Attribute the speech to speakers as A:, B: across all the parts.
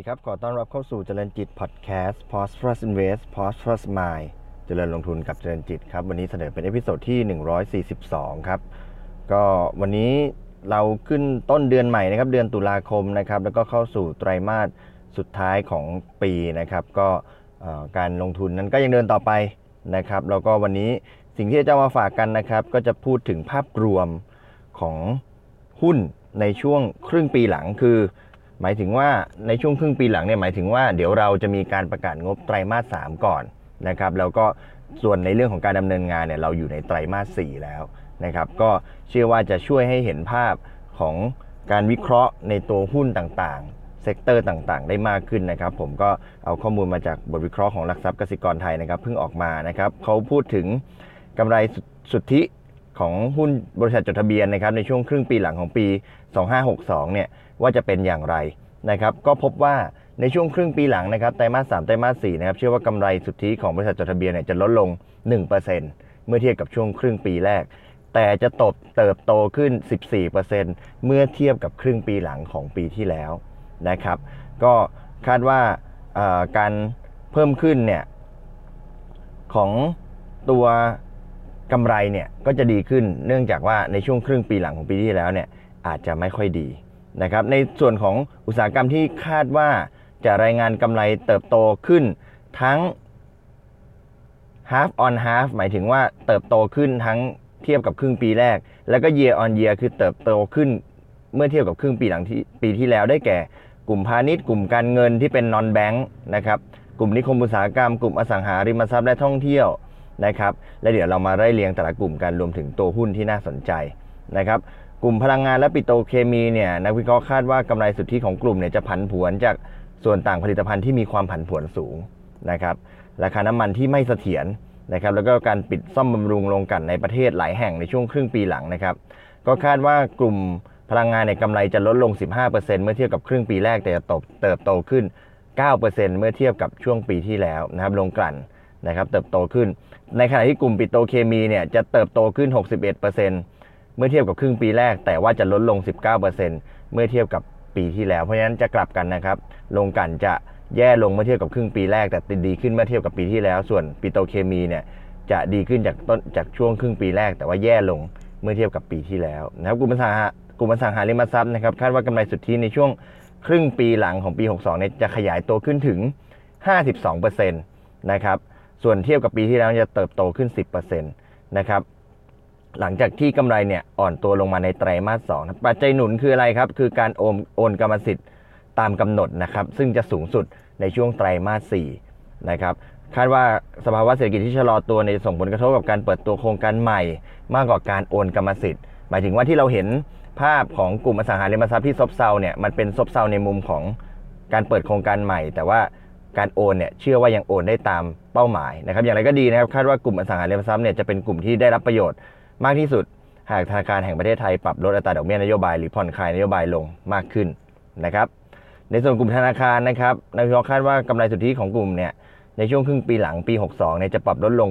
A: ดีครับ ขอต้อนรับเข้าสู่เจริญจิตพอดแคสต์ Prosperous Invest Prosperous Mind เจริญลงทุนกับเจริญจิตครับ วันนี้เสนอเป็น episode ที่ 142 ครับ ก็วันนี้เราขึ้นต้นเดือนใหม่นะครับ เดือนตุลาคมนะครับ แล้วก็เข้าสู่ไตรมาสสุดท้ายของปีนะครับ ก็การลงทุนนั้นก็ยังเดินต่อไปนะครับ แล้วก็วันนี้สิ่งที่จะมาฝากกันนะครับ ก็จะพูดถึงภาพรวมของหุ้นในช่วงครึ่งปีหลังคือ หมายถึงว่าในช่วงครึ่งปีหลังเนี่ยหมายถึงว่าเดี๋ยวเราจะมีการประกาศงบไตรมาส 3 ก่อนนะครับแล้วก็ส่วนในเรื่องของการดำเนินงานเนี่ยเราอยู่ในไตรมาส 4 แล้วนะครับก็เชื่อว่าจะช่วยให้เห็นภาพของการวิเคราะห์ในตัวหุ้นต่างๆ sector ต่างๆ ได้มากขึ้นนะครับ ผมก็เอาข้อมูลมาจากบทวิเคราะห์ของหลักทรัพย์กสิกรไทยนะครับเพิ่งออกมานะครับเขาพูดถึงกำไรสุทธิของหุ้นบริษัทจดทะเบียนนะครับในช่วงครึ่งปีหลังของปี 2562 เนี่ย ว่าจะเป็นอย่างไรนะครับก็พบว่าในช่วงครึ่งปีหลังนะครับไตรมาส3ไตรมาส4นะครับเชื่อว่ากำไรสุทธิของบริษัทจดทะเบียนเนี่ยจะลดลง 1%เมื่อเทียบกับช่วงครึ่งปีแรก แต่จะตบเติบโตขึ้น 14%เมื่อเทียบกับครึ่งปีหลังของปีที่แล้วนะครับ ก็คาดว่าการเพิ่มขึ้นเนี่ยของตัวกำไรเนี่ยก็จะดีขึ้นเนื่องจากว่าในช่วงครึ่งปีหลังของปีที่แล้วเนี่ยอาจจะไม่ค่อยดี นะครับในส่วนของอุตสาหกรรมที่คาดว่าจะรายงานกำไรเติบโตขึ้นทั้ง half on half หมายถึงว่าเติบโตขึ้นทั้งเทียบกับครึ่งปีแรก แล้วก็ year on year คือเติบโตขึ้นเมื่อเทียบกับครึ่งปีหลังที่ปีที่แล้วได้แก่ กลุ่มพาณิชย์ กลุ่มการเงินที่เป็น non bank นะครับกลุ่มนิคมอุตสาหกรรม กลุ่มอสังหาริมทรัพย์และท่องเที่ยวนะครับและเดี๋ยวเรามาไล่เรียงแต่ละกลุ่มกันรวมถึงตัวหุ้นที่น่าสนใจนะครับ กลุ่มพลังงานและปิโตรเคมีเนี่ยนักวิเคราะห์คาดว่ากำไรสุทธิของกลุ่มเนี่ยจะผันผวนจากส่วนต่างผลิตภัณฑ์ที่มีความผันผวนสูงนะครับราคาน้ำมันที่ไม่เสถียรนะครับแล้วก็การปิดซ่อมบำรุงโรงกลั่นในประเทศหลายแห่งในช่วงครึ่งปีหลังนะครับก็คาดว่ากลุ่มพลังงานในยกำไรจะลดลง 15%เมื่อเทียบกับครึ่งปีแรกแต่จะตบเติบโตขึ้น 9%เมื่อเทียบกับช่วงปีที่แล้วนะครับโรงกลั่นนะครับเติบโตขึ้น ในขณะที่กลุ่มปิโตรเคมีเนี่ยจะเติบโตขึ้น 61% มื่อเทียบกับครึ่งปีแรก แต่ว่าจะลดลง 19%เมื่อเทียบกับปีที่แล้ว เพราะฉะนั้นจะกลับกันนะครับโรงกันจะแย่ลงเมื่อเทียบกับครึ่งปีแรก แต่ดีขึ้นเมื่อเทียบกับปีที่แล้ว ส่วนปิโตเคมีเนี่ยจะดีขึ้นจากต้นจากช่วงครึ่งปีแรก แต่ว่าแย่ลงเมื่อเทียบกับปีที่แล้วนะครับกลุ่มอสังหากลุ่มอสังหาริมทรัพย์นะครับคาดว่ากำไรสุทธิในช่วงครึ่งปีหลังของปี 62เนี่ยจะขยายตัวขึ้นถึง 52%นะครับส่วนเทียบกับปีที่แล้วจะเติบโตขึ้น 10%นะครับ หลังจากที่กำไรเนี่ยอ่อนตัวลงมาในไตรมาสสองปัจจัยหนุนคืออะไรครับ คือการโอนโอนกรรมสิทธิ์ตามกำหนดนะครับ ซึ่งจะสูงสุดในช่วงไตรมาสสี่นะครับ คาดว่าสภาวะเศรษฐกิจที่ชะลอตัวในส่งผลกระทบกับการเปิดตัวโครงการใหม่ มากกว่าการโอนกรรมสิทธิ์ หมายถึงว่าที่เราเห็นภาพของกลุ่มอสังหาริมทรัพย์ที่ซบเซาเนี่ยมันเป็นซบเซาในมุมของการเปิดโครงการใหม่ แต่ว่าการโอนเนี่ยเชื่อว่ายังโอนได้ตามเป้าหมายนะครับ อย่างไรก็ดีนะครับคาดว่ากลุ่มอสังหาริมทรัพย์เนี่ยจะเป็นกลุ่มที่ได้รับประโยชน์ มากที่สุด หากธนาคารแห่งประเทศไทยปรับลดอัตราดอกเบี้ยนโยบายหรือผ่อนคลายนโยบายลงมากขึ้นนะครับ ในส่วนกลุ่มธนาคารนะครับนักวิเคราะห์คาดว่ากำไรสุทธิของกลุ่มเนี่ยในช่วงครึ่งปีหลังปี 62เนี่ยจะปรับลดลง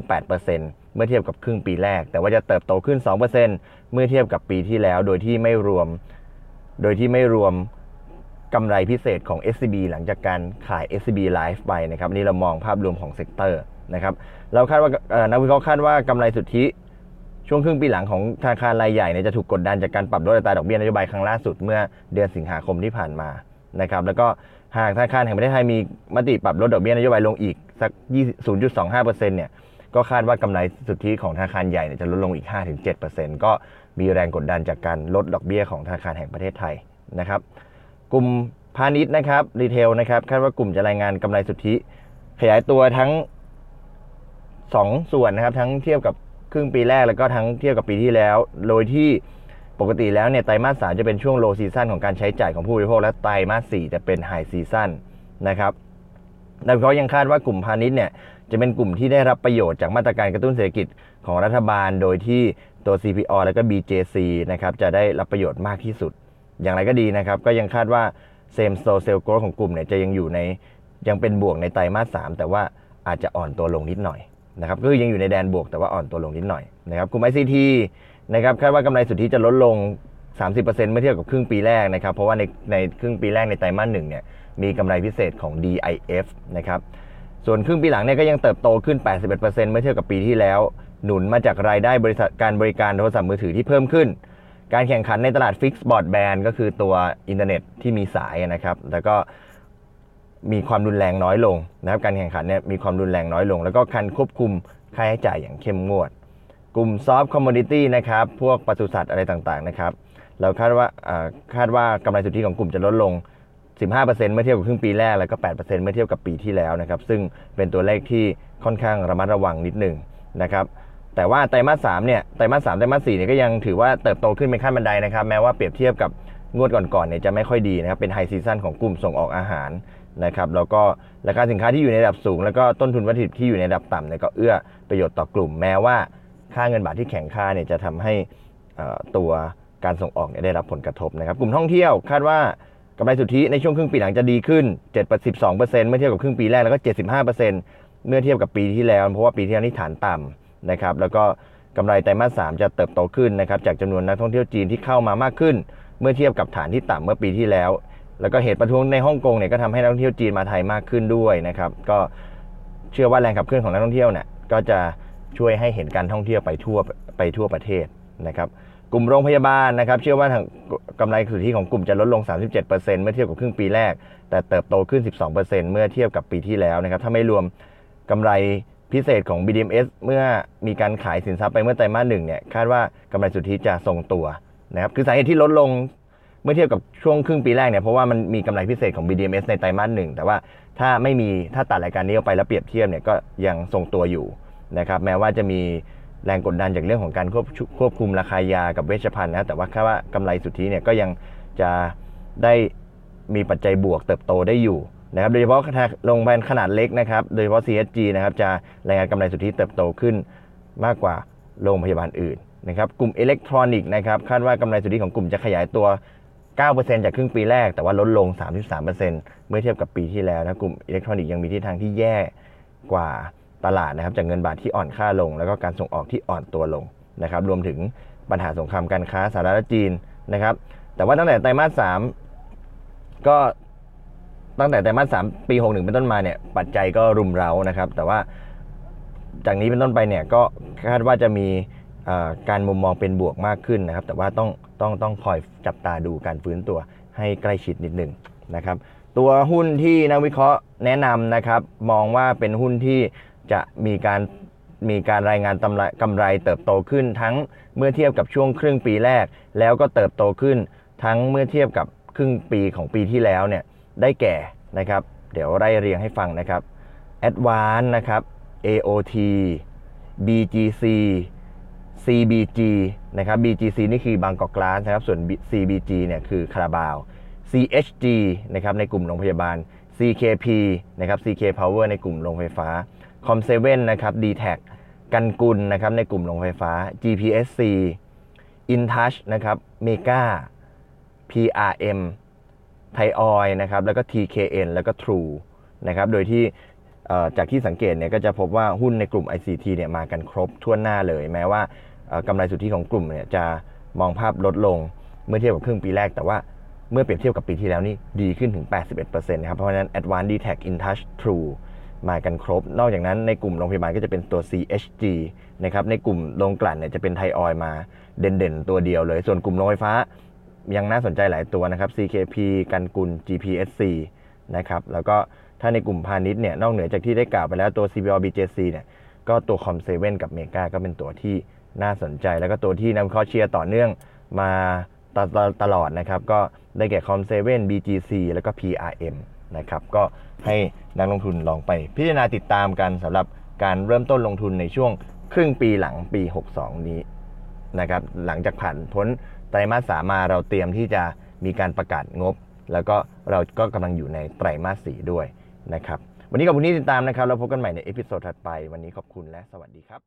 A: 8%เมื่อเทียบกับครึ่งปีแรก แต่ว่าจะเติบโตขึ้น 2%เมื่อเทียบกับปีที่แล้ว โดยที่ไม่รวม โดยที่ไม่รวมกำไรพิเศษของ SCB หลังจากการขาย SCB Life ไปนะครับนี่เรามองภาพรวมของ sector นะครับ เราคาดว่าเอ่อนักวิเคราะห์คาดว่ากำไรสุทธิ ช่วงครึ่งปีหลังของธนาคารรายใหญ่เนี่ยจะถูกกดดันจากการปรับลดอัตราดอกเบี้ยนโยบายครั้งล่าสุดเมื่อเดือนสิงหาคมที่ผ่านมานะครับแล้วก็หากธนาคารแห่งประเทศไทยมีมติปรับลดดอกเบี้ยนโยบายลงอีกสัก20 0.25%เนี่ยก็คาดว่ากำไรสุทธิของธนาคารใหญ่เนี่ยจะลดลงอีก 5-7%ก็มีแรงกดดันจากการลดดอกเบี้ยของธนาคารแห่งประเทศไทยนะครับกลุ่มพาณิชย์นะครับ retail นะครับคาดว่ากลุ่มจะรายงานกำไรสุทธิ ขยายตัวทั้งสองส่วนนะครับทั้งเทียบกับ ครึ่งปีแรกแล้วก็ทั้งเทียบกับปีที่แล้ว โดยที่ปกติแล้วเนี่ยไตรมาสสามจะเป็นช่วงโลซีซั o นของการใช้จ่ายของผู้บริโภค และไตรมาสสี่จะเป็นไฮซีซั o นนะครับดังนั้นยังคาดว่ากลุ่มพาณิชย์เนี่ยจะเป็นกลุ่มที่ได้รับประโยชน์จากมาตรการกระตุ้นเศรษฐกิจของรัฐบาล โดยที่ตัว CPALL แล้วก็ BJC นะครับจะได้รับประโยชน์มากที่สุด อย่างไรก็ดีนะครับ ก็ยังคาดว่า same store sale growth ของกลุ่มเนี่ยจะยังอยู่ในยังเป็นบวกในไตรมาสสามแต่ว่าอาจจะอ่อนตัวลงนิดหน่อย นะครับก็คือยังอยู่ในแดนบวกแต่ว่าอ่อนตัวลงนิดหน่อยนะครับกลุ่ม ICT นะครับคาดว่ากำไรสุทธิจะลดลง 30%เมื่อเทียบกับครึ่งปีแรกนะครับเพราะว่าในในครึ่งปีแรกในไตรมาสหนึ่งเนี่ยมีกำไรพิเศษของ DIF นะครับส่วนครึ่งปีหลังเนี่ยก็ยังเติบโตขึ้น 81%เมื่อเทียบกับปีที่แล้ว หนุนมาจากรายได้บริษัทการบริการโทรศัพท์มือถือที่เพิ่มขึ้น การแข่งขันในตลาดฟิกซ์บอร์ดแบนก็คือตัวอินเทอร์เน็ตที่มีสายนะครับแล้วก็ มีความรุนแรงน้อยลงนะครับการแข่งขันเนี่ยมีความรุนแรงน้อยลง แล้วก็การควบคุมค่าใช้จ่ายอย่างเข้มงวด กลุ่มซอฟต์คอมม o ดิตี้นะครับพวกปศุสัตว์อะไรต่างๆนะครับเราคาดว่าคาดว่ากำไรสุทธิของกลุ่มจะลดลง 15%เมื่อเทียบกับครึ่งปีแรกแล้วก็ 8%เมื่อเทียบกับปีที่แล้วนะครับซึ่งเป็นตัวเลขที่ค่อนข้างระมัดระวังนิดหนึ่งนะครับแต่ว่าไตรมาส3เนี่ยไตรมาส3ไตรมาส4เนี่ยก็ยังถือว่าเติบโตขึ้นเป็นขั้นบันไดนะครับแม้ว่าเปรียบเทียบกับงวดก่อนๆเนี่ยจะไม่ค่อยดีนะครับเป็น high season ของกลุ่มส่งออกอาหารนะครับแล้วก็ราคาสินค้าที่อยู่ในระดับสูง แล้วก็ต้นทุนวัตถุดิบที่อยู่ในระดับต่ำเนี่ยก็เอื้อประโยชน์ต่อกลุ่ม แม้ว่าค่าเงินบาทที่แข็งค่าเนี่ยจะทำให้ตัวการส่งออกเนี่ยได้รับผลกระทบนะครับ กลุ่มท่องเที่ยวคาดว่ากำไรสุทธิในช่วงครึ่งปีหลังจะดีขึ้น 7-12%เมื่อเทียบกับครึ่งปีแรกแล้วก็ 75%เมื่อเทียบกับปีที่แล้ว เพราะว่าปีที่แล้วนี่ฐานต่ำนะครับ แล้วก็กำไรไตรมาส 3 จะเติบโตขึ้นนะครับ จากจำนวนนักท่องเที่ยวจีนที่เข้ามามากขึ้น เมื่อเทียบกับฐานที่ต่ำเมื่อปีที่แล้ว แล้วก็เหตุประท้วงในฮ่องกงเนี่ยก็ทำให้นักท่องเที่ยวจีนมาไทยมากขึ้นด้วยนะครับ ก็เชื่อว่าแรงขับเคลื่อนของนักท่องเที่ยวเนี่ยก็จะช่วยให้เห็นการท่องเที่ยวไปทั่วไปทั่วประเทศนะครับ กลุ่มโรงพยาบาลนะครับ เชื่อว่าทางกำไรสุทธิของกลุ่มจะลดลง 37%เมื่อเทียบกับครึ่งปีแรก แต่เติบโตขึ้น 12%เมื่อเทียบกับปีที่แล้วนะครับ ถ้าไม่รวมกำไรพิเศษของ BDMs เมื่อมีการขายสินทรัพย์ไปเมื่อไตรมาสหนึ่งเนี่ยคาดว่ากำไรสุทธิจะทรงตัวนะครับคือสาเหตุที่ลดลง เมื่อเทียบกับช่วงครึ่งปีแรกเนี่ยเพราะว่ามันมีกำไรพิเศษของ BDMs ในไตรมาสหนึ่งแต่ว่าถ้าไม่มีถ้าตัดรายการนี้ออกไปแล้วเปรียบเทียบเนี่ยก็ยังทรงตัวอยู่นะครับแม้ว่าจะมีแรงกดดันจากเรื่องของการควบควบคุมราคายากับเวชภัณฑ์นะแต่ว่าแค่ว่ากำไรสุทธิเนี่ยก็ยังจะได้มีปัจจัยบวกเติบโตได้อยู่นะครับโดยเฉพาะโรงพยาบาลขนาดเล็กนะครับโดยเฉพาะ CSG นะครับจะรายงานกำไรสุทธิเติบโตขึ้นมากกว่าโรงพยาบาลอื่นนะครับกลุ่มอิเล็กทรอนิกส์นะครับคาดว่ากำไรสุทธิของกลุ่มจะขยายตัว 9%จากครึ่งปีแรกแต่ว่าลดลง 33%เมื่อเทียบกับปีที่แล้วนะกลุ่มอิเล็กทรอนิกส์ยังมีทิศทางที่แย่กว่าตลาดนะครับจากเงินบาทที่อ่อนค่าลง แล้วก็การส่งออกที่อ่อนตัวลงนะครับรวมถึงปัญหาสงครามการค้าสหรัฐและจีนนะครับแต่ว่าตั้งแต่ไตรมาส 3 ก็ตั้งแต่ไตรมาส 3 ปี 61 เป็นต้นมาเนี่ยปัจจัยก็รุมเร้านะครับ แต่ว่าจากนี้เป็นต้นไปเนี่ยก็คาดว่าจะมี การมุมมองเป็นบวกมากขึ้นนะครับ แต่ว่าต้องต้องต้องคอยจับตาดูการฟื้นตัวให้ใกล้ชิดนิดหนึ่งนะครับ ตัวหุ้นที่นักวิเคราะห์แนะนำนะครับ มองว่าเป็นหุ้นที่จะมีการมีการรายงานกำไรกำไรเติบโตขึ้นทั้งเมื่อเทียบกับช่วงครึ่งปีแรก แล้วก็เติบโตขึ้น ทั้งเมื่อเทียบกับครึ่งปีของปีที่แล้วเนี่ยได้แก่นะครับ เดี๋ยวไล่เรียงให้ฟังนะครับ Advance นะครับ AOT BGC CBG นะครับ BGC นี่คือบางกอกกลาสนะครับ ส่วน CBG เนี่ยคือคาราบาว CHG นะครับในกลุ่มโรงพยาบาล CKP นะครับ CK Power ในกลุ่มโรงไฟฟ้า Com7 นะครับ DTAC กันกุลนะครับในกลุ่มโรงไฟฟ้า GPSC InTouch นะครับ Mega PRM ไทยออยนะครับ แล้วก็ TKN แล้วก็ True นะครับ โดยที่ จากที่สังเกตเนี่ยก็จะพบว่าหุ้นในกลุ่ม ICT เนี่ยมากันครบทั่วหน้าเลย แม้ว่ากำไรสุทธิของกลุ่มเนี่ยจะมองภาพลดลงเมื่อเทียบกับครึ่งปีแรก แต่ว่าเมื่อเปรียบเทียบกับปีที่แล้วนี่ดีขึ้นถึง 81%นะครับ เพราะฉะนั้น Advanced d t a c InTouch True มากันครบ นอกจากนั้นในกลุ่มโรงพยาบาลก็จะเป็นตัว CHG นะครับ ในกลุ่มโรงกลั่นเนี่ยจะเป็นไทยออยมาเด่นๆ ตัวเดียวเลย ส่วนกลุ่มโรงไฟฟ้ายังน่าสนใจหลายตัวนะครับ CKP กันกุล GPSC นะครับ แล้วก็ ถ้าในกลุ่มพาณิชย์เนี่ยนอกเหนือจากที่ได้กล่าวไปแล้วตัว CBO BJC เนี่ยก็ตัว Com7 กับเมกาก็เป็นตัวที่น่าสนใจ แล้วก็ตัวที่นำข้อเชียร์ต่อเนื่องมาตตตลอดนะครับ ก็ได้แก่ Com7 BGC แล้วก็ PRM นะครับก็ให้นักลงทุนลองไป พิจารณาติดตามกันสำหรับการเริ่มต้นลงทุนในช่วงครึ่งปีหลังปี 62 นี้นะครับหลังจากผ่านพ้นไตรมาสสามมาเราเตรียมที่จะมีการประกาศงบ แล้วก็เราก็กำลังอยู่ในไตรมาสสี่ด้วย นะครับ วันนี้ขอบคุณที่ติดตามนะครับ แล้วพบกันใหม่ใน episode ถัดไป วันนี้ขอบคุณและสวัสดีครับ